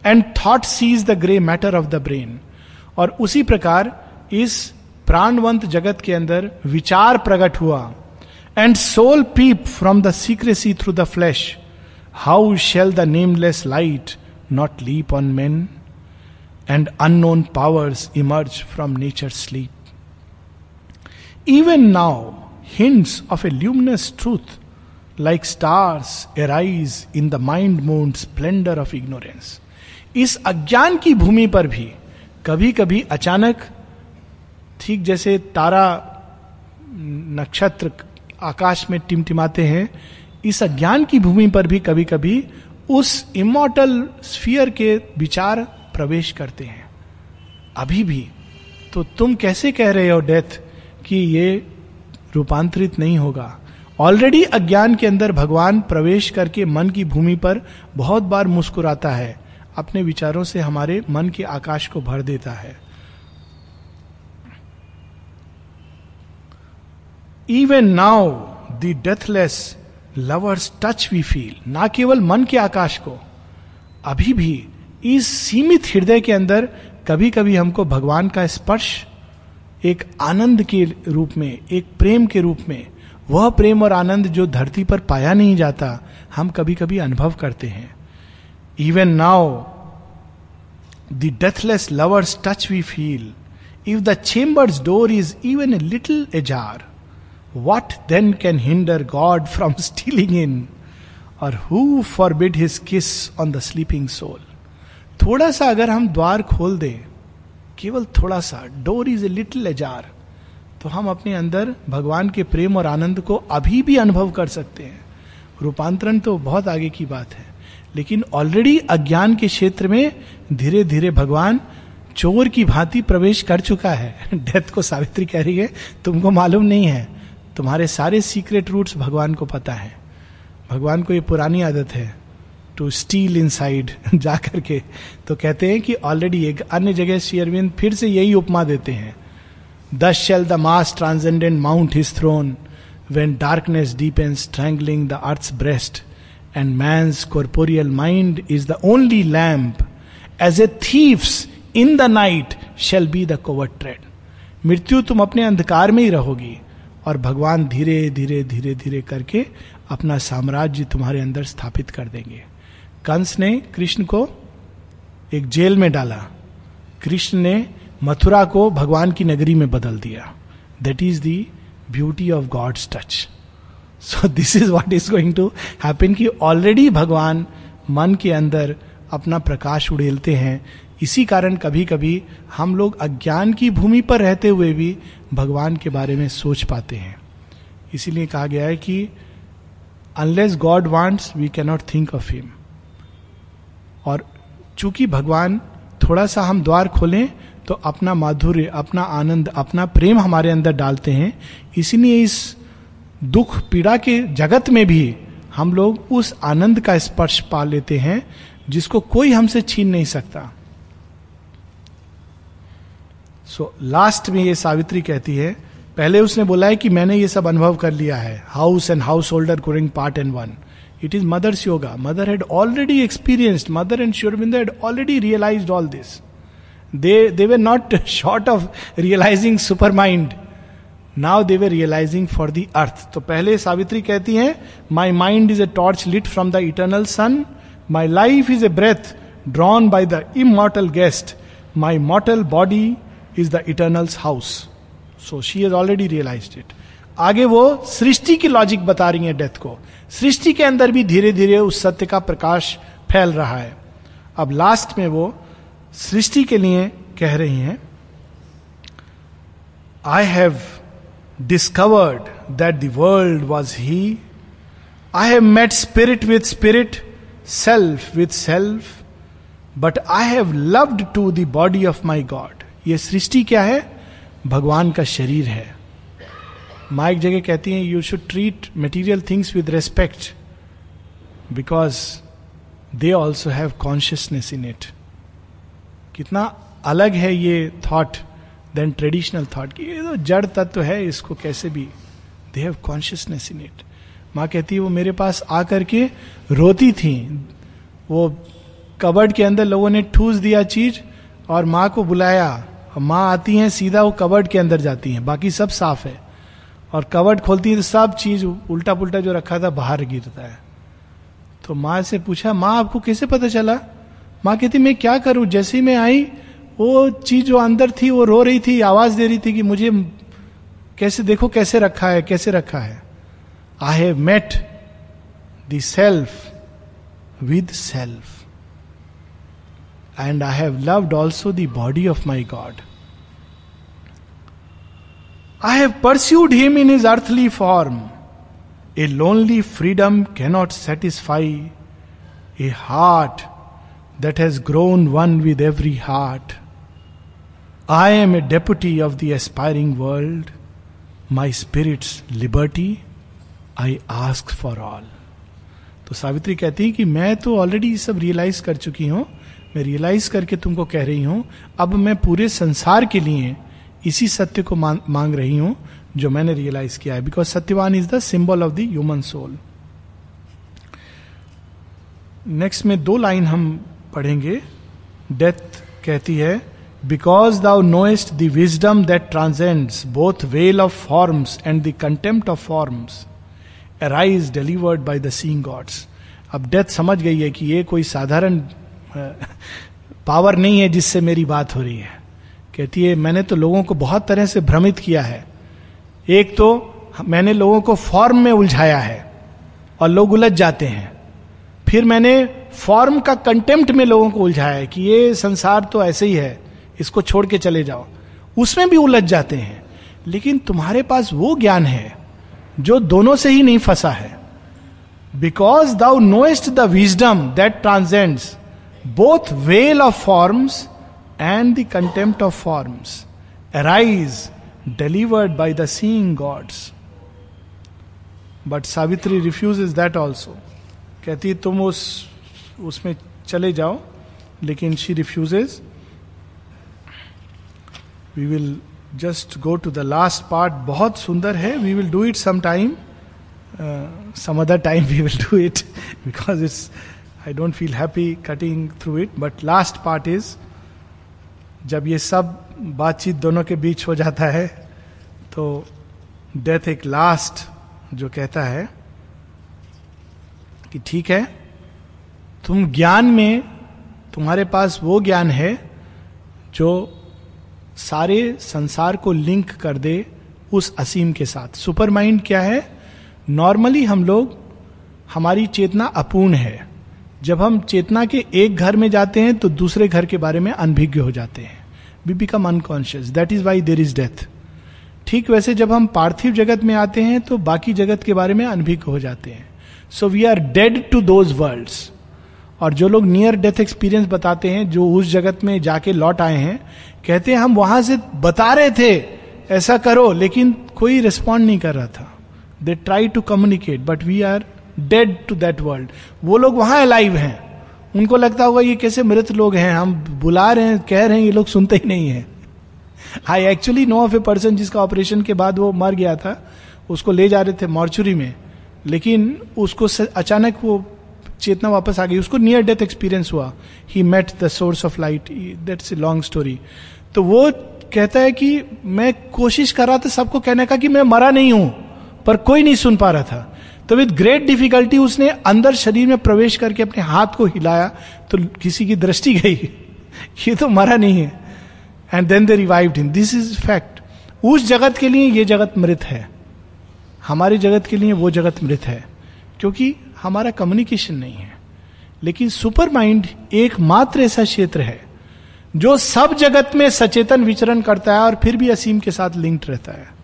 A: and thought seize the grey matter of the brain और उसी प्रकार इस प्राणवंत जगत के अंदर विचार प्रकट हुआ। And soul peep from the secrecy through the flash how shall the nameless light not leap on men and unknown powers emerge from nature sleep even now hints of a luminous truth, like stars, arise in the mind moon splendor of ignorance. इस अज्ञान की भूमि पर भी कभी कभी अचानक, ठीक जैसे तारा नक्षत्र आकाश में टिमटिमाते हैं, इस अज्ञान की भूमि पर भी कभी कभी उस इमोटल स्फीयर के विचार प्रवेश करते हैं। अभी भी तो तुम कैसे कह रहे हो डेथ, कि ये रूपांतरित नहीं होगा? ऑलरेडी अज्ञान के अंदर भगवान प्रवेश करके मन की भूमि पर बहुत बार मुस्कुराता है, अपने विचारों से हमारे मन के आकाश को भर देता है। Even now the deathless lover's touch we feel ना केवल मन के आकाश को। अभी भी इस सीमित हृदय के अंदर कभी कभी हमको भगवान का स्पर्श एक आनंद के रूप में, एक प्रेम के रूप में, वह प्रेम और आनंद जो धरती पर पाया नहीं जाता, हम कभी कभी अनुभव करते हैं। Even now the deathless lover's touch we feel if the chamber's door is even a little ajar what then can hinder God from stealing in और who forbid his kiss on the sleeping soul थोड़ा सा अगर हम द्वार खोल दें, केवल थोड़ा सा, door is a little ajar तो हम अपने अंदर भगवान के प्रेम और आनंद को अभी भी अनुभव कर सकते हैं। रूपांतरण तो बहुत आगे की बात है, लेकिन ऑलरेडी अज्ञान के क्षेत्र में धीरे धीरे भगवान चोर की भांति प्रवेश कर चुका है। डेथ को सावित्री कह रही है, तुमको मालूम नहीं है। तुम्हारे सारे सीक्रेट रूट्स भगवान को पता है। भगवान को ये पुरानी आदत है। टू स्टील इन साइड जा करके तो कहते हैं कि ऑलरेडी एक अन्य जगह शेयरविंद फिर से यही उपमा देते हैं। Thus shall the mass transcendent mount his throne when darkness deep and strangling the earth breast and मैं corporeal mind is the only lamp as a thief's in the night shall be the covert tread मृत्यु तुम अपने अंधकार में ही रहोगी। और भगवान धीरे धीरे धीरे धीरे करके अपना साम्राज्य तुम्हारे अंदर स्थापित कर देंगे। कंस ने कृष्ण को एक जेल में डाला। कृष्ण ने मथुरा को भगवान की नगरी में बदल दिया। That is the beauty of God's touch so this is what is going to happen कि ऑलरेडी भगवान मन के अंदर अपना प्रकाश उड़ेलते हैं। इसी कारण कभी कभी हम लोग अज्ञान की भूमि पर रहते हुए भी भगवान के बारे में सोच पाते हैं। इसीलिए कहा गया है कि unless God wants we cannot think of him और चूँकि भगवान थोड़ा सा हम द्वार खोलें तो अपना माधुर्य अपना आनंद अपना प्रेम हमारे अंदर डालते हैं। इसीलिए इस दुख पीड़ा के जगत में भी हम लोग उस आनंद का स्पर्श पा लेते हैं जिसको कोई हमसे छीन नहीं सकता। सो so, लास्ट में ये सावित्री कहती है पहले उसने बोला है कि मैंने ये सब अनुभव कर लिया है house and house holder curing part and one it is mother's yoga mother had already experienced mother and Sri Aurobindo had already realised all this they they were not short of realising super mind now they were realising for the earth तो पहले सावित्री कहती है my mind is a torch lit from the eternal sun my life is a breath drawn by the immortal guest my mortal body is the eternal's house so she has already realise it आगे वो सृष्टि की logic बता रही है death को। सृष्टि के अंदर भी धीरे धीरे उस सत्य का प्रकाश फैल रहा है। अब लास्ट में वो सृष्टि के लिए कह रही हैं I have discovered that the world was he I have met spirit with spirit self with self but I have loved too the body of my God ये सृष्टि क्या है? भगवान का शरीर है। माँ एक जगह कहती हैं you should treat material things with respect because they also have consciousness in it कितना अलग है ये थॉट देन ट्रेडिशनल थॉट कि ये तो जड़ तत्व है, इसको कैसे भी they have consciousness in it माँ कहती है, वो मेरे पास आकर के रोती थी। वो कबर्ड के अंदर लोगों ने ठूस दिया चीज़ और माँ को बुलाया। माँ आती हैं, सीधा वो कबर्ड के अंदर जाती हैं। बाकी सब साफ़ है। और कवर्ड खोलती है तो सब चीज़ उल्टा पुल्टा जो रखा था बाहर गिरता है। तो माँ से पूछा, माँ, आपको कैसे पता चला? माँ कहती, मैं क्या करूँ? जैसे ही मैं आई, वो चीज़ जो अंदर थी, वो रो रही थी, आवाज़ दे रही थी कि मुझे कैसे देखो, कैसे रखा है, कैसे रखा है? I have met the self with self and I have loved also the body of my God. I have pursued him in is earthly form a lonely freedom cannot satisfy a heart that has grown one with every heart I am a deputy of the aspiring world my spirit's liberty I ask for all तो सावित्री कहती है कि मैं तो already सब realise कर चुकी हूँ। मैं रियलाइज़ करके तुमको कह रही हूँ। अब मैं पूरे संसार के लिए इसी सत्य को मांग रही हूँ, जो मैंने रियलाइज़ किया है because Satyavan is the symbol of the human soul next में दो लाइन हम पढ़ेंगे। डेथ कहती है because thou knowest the wisdom that transcends both veil of forms and the contempt of forms arise delivered by the seeing gods अब death समझ गई है कि ये कोई साधारण पावर नहीं है जिससे मेरी बात हो रही है। कहती है, मैंने तो लोगों को बहुत तरह से भ्रमित किया है। एक तो मैंने लोगों को फॉर्म में उलझाया है और लोग उलझ जाते हैं। फिर मैंने फॉर्म का कंटेम्प्ट में लोगों को उलझाया है कि ये संसार तो ऐसे ही है, इसको छोड़ के चले जाओ। उसमें भी उलझ जाते हैं। लेकिन तुम्हारे पास वो ज्ञान है जो दोनों से ही नहीं फंसा है। Because thou knowest the wisdom that transcends both veil of forms and the contempt of forms arise delivered by the seeing gods. But Savitri refuse that also कहती तुम उस, उसमें चले जाओ, लेकिन she refuses we will just go to the last part बहुत सुंदर है. We will do it some time some other time we will do it because it's I don't feel happy cutting through it but last part is जब ये सब बातचीत दोनों के बीच हो जाता है तो डेथ एक लास्ट जो कहता है कि ठीक है, तुम ज्ञान में, तुम्हारे पास वो ज्ञान है जो सारे संसार को लिंक कर दे उस असीम के साथ। सुपर माइंड क्या है? नॉर्मली हम लोग, हमारी चेतना अपूर्ण है। जब हम चेतना के एक घर में जाते हैं तो दूसरे घर के बारे में अनभिज्ञ हो जाते हैं। We become unconscious that is why there is death ठीक वैसे जब हम पार्थिव जगत में आते हैं तो बाकी जगत के बारे में अनभिज्ञ हो जाते हैं। So we are dead to those world और जो लोग नियर डेथ एक्सपीरियंस बताते हैं, जो उस जगत में जाके लौट आए हैं, कहते हैं, हम वहाँ से बता रहे थे, ऐसा करो, लेकिन कोई रिस्पॉन्ड नहीं कर रहा था। They try to communicate but we are dead to that world वो लोग वहाँ अलाइव हैं। उनको लगता होगा ये कैसे मृत लोग हैं। हम बुला रहे हैं, कह रहे हैं, ये लोग सुनते ही नहीं है। I actually know of a person जिसका ऑपरेशन के बाद वो मर गया था। उसको ले जा रहे थे मॉर्चुरी में। लेकिन उसको अचानक वो चेतना वापस आ गई। उसको नियर डेथ एक्सपीरियंस हुआ। He met the source of light that's a long story तो वो कहता है कि मैं कोशिश कर रहा था सबको कहने का कि मैं मरा नहीं हूँ, पर कोई नहीं सुन पा रहा था। तो विद ग्रेट डिफिकल्टी उसने अंदर शरीर में प्रवेश करके अपने हाथ को हिलाया तो किसी की दृष्टि गई। ये तो मरा नहीं है। And then they revive him this is fact उस जगत के लिए ये जगत मृत है। हमारे जगत के लिए वो जगत मृत है। क्योंकि हमारा कम्युनिकेशन नहीं है। लेकिन सुपर माइंड एकमात्र ऐसा क्षेत्र है, जो सब जगत में सचेतन विचरण करता है और फिर भी असीम के साथ लिंक्ड रहता है।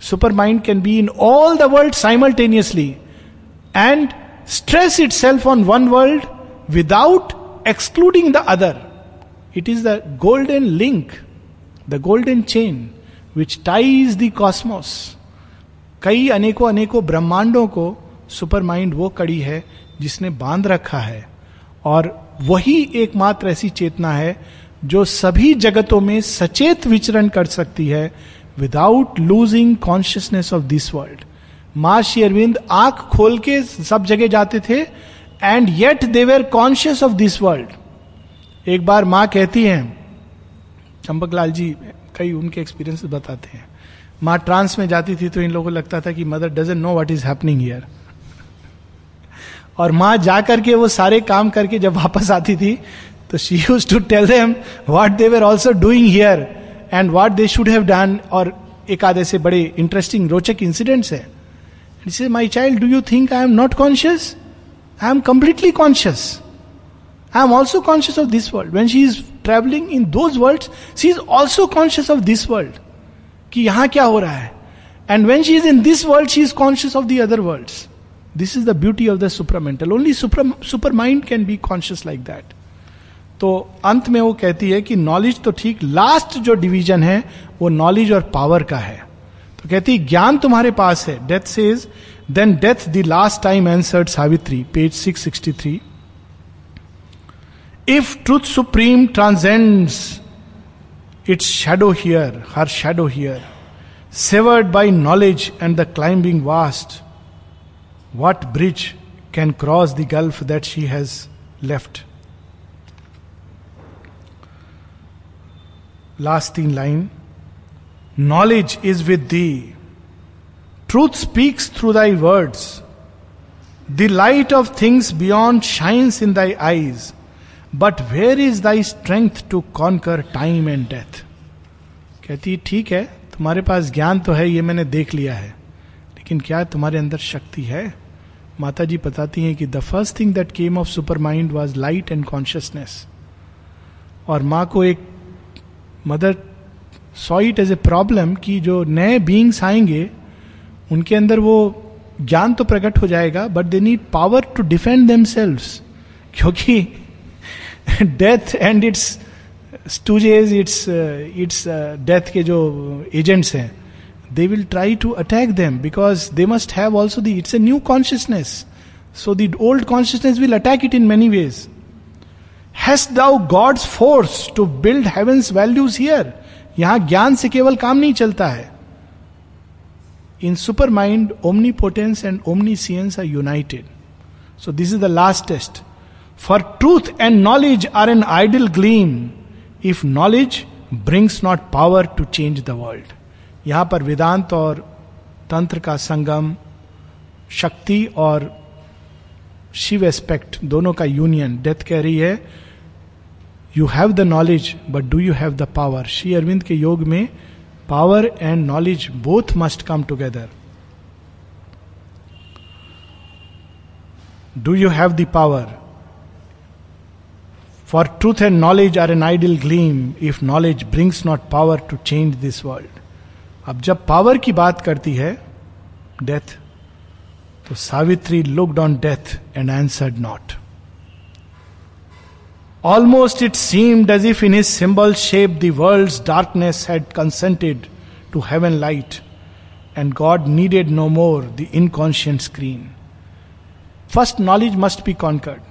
A: Supermind can be in all the world simultaneously and stress itself on one world without excluding the other it is the golden link the golden chain which ties the cosmos कई अनेकों अनेकों ब्रह्मांडों को supermind वो कड़ी है जिसने बाँध रखा है। और वही एकमात्र ऐसी चेतना है जो सभी जगतों में सचेत विचरण कर सकती है without losing consciousness of this world माँ श्री अरविंद आँख खोल के सब जगह जाते थे and yet they were conscious of this world एक बार माँ कहती हैं, चंपक लाल जी, कई उनके एक्सपीरियंस बताते हैं। माँ ट्रांस में जाती थी तो इन लोगों को लगता था कि mother doesn't know what is happening here और माँ जा करके वो सारे काम करके जब वापस आती थी तो she used to tell them what they were also doing here and what they should have done और एक आधे से बड़े इंटरेस्टिंग रोचक इंसिडेंट्स है says my child do you think I am not conscious I am completely conscious I am also conscious of this world when she is travelling in those world she is also conscious of this world कि यहाँ क्या हो रहा है and when she is in this world she is conscious of the other world this is the beauty of the supramental only super supermind can be conscious like that तो अंत में वो कहती है कि नॉलेज तो ठीक लास्ट जो डिवीज़न है, वो नॉलेज और पावर का है। तो कहती है, ज्ञान तुम्हारे पास है। Death says then death the last time answered Savitri page 663 if truth supreme transcends its shadow here her shadow here severed by knowledge and the climbing vast what bridge can cross the gulf that she has left last तीन line knowledge is with thee truth speaks through thy words the light of things beyond shines in thy eyes but where is thy strength to conquer time and death कहती, ठीक है, तुम्हारे पास ज्ञान तो है, ये मैंने देख लिया है। लेकिन क्या तुम्हारे अंदर शक्ति है? माता जी बताती हैं कि the first thing that came of supermind was light and consciousness और माँ को एक mother saw it as a problem कि जो नए बींग्स आएँगे, उनके अंदर वो ज्ञान तो प्रकट हो जाएगा but they need power to defend them क्योंकि death and its stooges its its death के जो एजेंट्स हैं they will try to attack them because they must have also the it's a new consciousness so the old consciousness will attack it in many ways hast thou God's force to build heaven's values here यहाँ ज्ञान से केवल काम नहीं चलता है। In supermind omni potence and omniscience are united so this is the last test for truth and knowledge are an idle gleam if knowledge brings not power to change the world यहाँ पर वेदांत और तंत्र का संगम, शक्ति और Shiva aspect दोनों का union, death कह रही है you have the knowledge but do you have the power Sri Aurobindo के योग में power and knowledge both must come together do you have the power for truth and knowledge are an idle gleam if knowledge brings not power to change this world अब जब power की बात करती है death So Savitri looked on death and answered not. Almost it seemed as if in his symbol shape the world's darkness had consented to heaven light, and God needed no more the unconscious screen. First, knowledge must be conquered.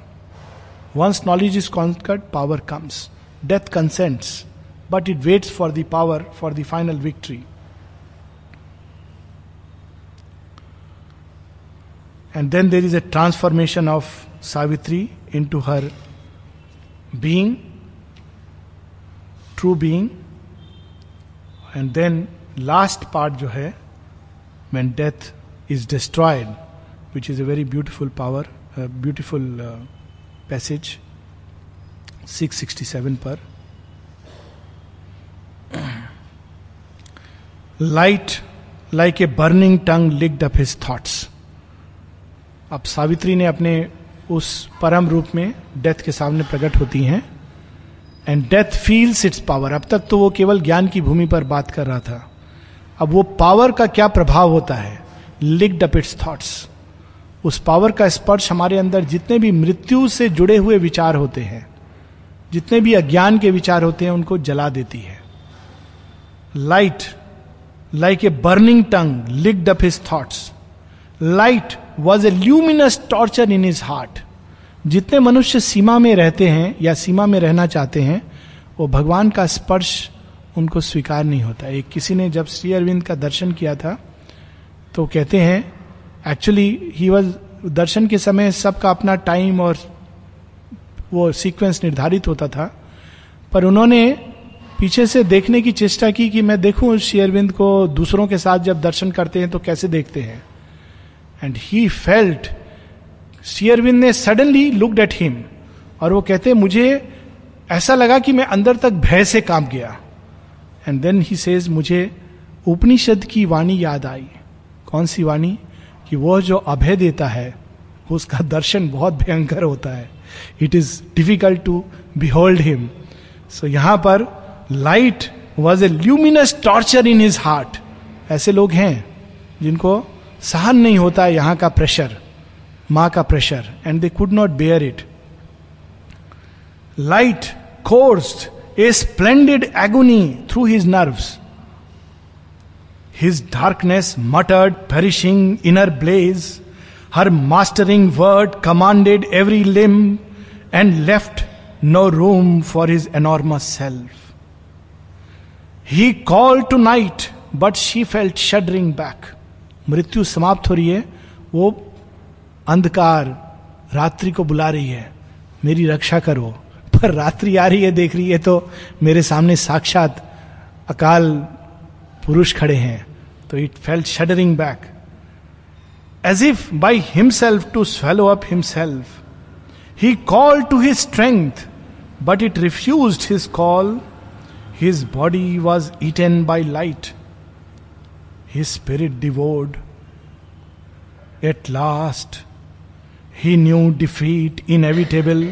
A: Once knowledge is conquered, power comes. Death consents, but it waits for the power for the final victory. And then there is a transformation of Savitri into her being, true being. And then last part जो है when death is destroyed, which is a very beautiful power, a beautiful uh, passage, 667 पर. Light like a burning tongue licked up his thoughts. अब सावित्री ने अपने उस परम रूप में डेथ के सामने प्रकट होती हैं and death feels its power अब तक तो वो केवल ज्ञान की भूमि पर बात कर रहा था। अब वो पावर का क्या प्रभाव होता है? लिक्ड अप इट्स थॉट्स उस पावर का स्पर्श हमारे अंदर जितने भी मृत्यु से जुड़े हुए विचार होते हैं, जितने भी अज्ञान के विचार होते हैं, उनको जला देती है। Light like a burning tongue licked up his thoughts light was a luminous torture in his heart जितने मनुष्य सीमा में रहते हैं या सीमा में रहना चाहते हैं, वो भगवान का स्पर्श उनको स्वीकार नहीं होता। एक किसी ने जब श्री अरविंद का दर्शन किया था तो कहते हैं एक्चुअली ही वॉज़ दर्शन के समय सबका अपना टाइम और वो सीक्वेंस निर्धारित होता था। पर उन्होंने पीछे से देखने की चेष्टा की कि मैं देखूँ श्री अरविंद को दूसरों के साथ जब दर्शन करते हैं तो कैसे देखते हैं? एंड ही फेल्ट शेयरविंद ने सडनली लुकड एट हिम और वो कहते, मुझे ऐसा लगा कि मैं अंदर तक भय से काम गया एंड देन ही सेज मुझे उपनिषद की वाणी याद आई। कौन सी वाणी? कि वो जो अभय देता है उसका दर्शन बहुत भयंकर होता है। It is difficult to behold him so यहाँ पर light was a luminous torture in his heart ऐसे लोग हैं जिनको सहन नहीं होता है यहाँ का प्रेशर माँ का pressure and they could not bear it light coursed a splendid agony through his nerves his darkness muttered perishing inner blaze her mastering word commanded every limb and left no room for his enormous self he called to night but she felt shuddering back मृत्यु समाप्त हो रही है, वो अंधकार रात्रि को बुला रही है, मेरी रक्षा करो। पर रात्रि आ रही है, देख रही है तो मेरे सामने साक्षात अकाल पुरुष खड़े हैं। तो it felt shuddering back as if by himself to swallow up himself he called to his strength but it refuse his call his body was eaten by light his spirit devoured. At last, he knew defeat inevitable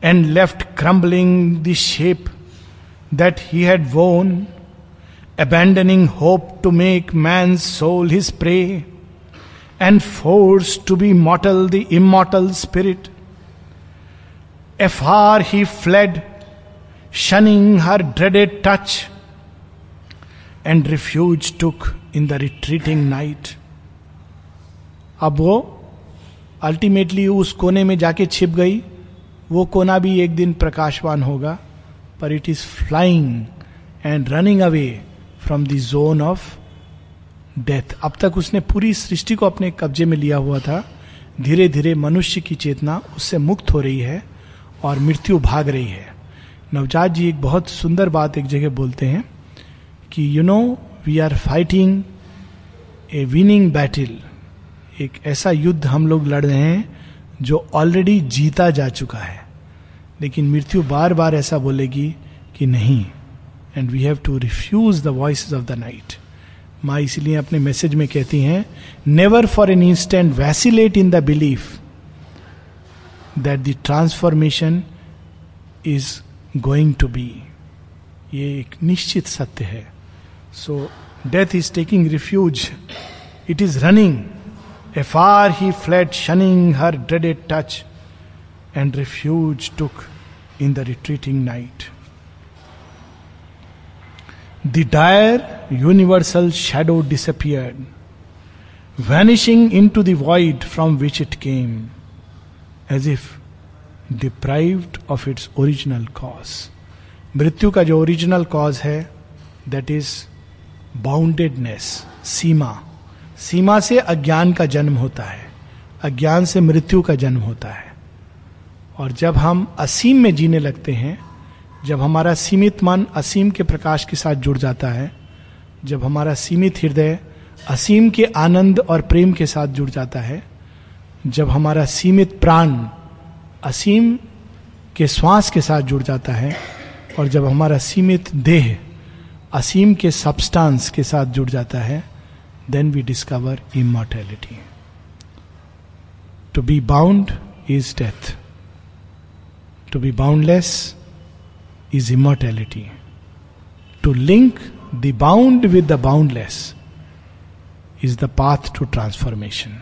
A: and left crumbling the shape that he had worn, abandoning hope to make man's soul his prey, and forced to be mortal the immortal spirit. Afar he fled, shunning her dreaded touch and refuge took in the retreating night अब वो ultimately उस कोने में जाके छिप गई। वो कोना भी एक दिन प्रकाशवान होगा, पर it is flying and running away from the zone of death अब तक उसने पूरी सृष्टि को अपने कब्जे में लिया हुआ था। धीरे धीरे मनुष्य की चेतना उससे मुक्त हो रही है और मृत्यु भाग रही है। नवजात जी एक बहुत सुंदर बात एक जगह बोलते हैं। कि you know we are fighting a winning battle एक ऐसा युद्ध हम लोग लड़ रहे हैं जो ऑलरेडी जीता जा चुका है। लेकिन मृत्यु बार बार ऐसा बोलेगी कि नहीं। And we have to refuse the voice of the night माँ इसलिए अपने मैसेज में कहती हैं never for an instant vacillate in the belief that the transformation is going to be ये एक निश्चित सत्य है। So death is taking refuge it is running afar he fled shunning her dreaded touch and refuge took in the retreating night the dire universal shadow disappeared vanishing into दाइड from which it came as if deprived of its original cause मृत्यु का जो original cause है that is boundedness सीमा सीमा से अज्ञान का जन्म होता है। अज्ञान से मृत्यु का जन्म होता है। और जब हम असीम में जीने लगते हैं, जब हमारा सीमित मन असीम के प्रकाश के साथ जुड़ जाता है, जब हमारा सीमित हृदय असीम के आनंद और प्रेम के साथ जुड़ जाता है, जब हमारा सीमित प्राण असीम के श्वास के साथ जुड़ जाता है, और जब हमारा सीमित देह असीम के सब्सटेंस के साथ जुड़ जाता है then we discover immortality to be bound is death to be boundless is immortality to link the bound with the boundless is the path to transformation.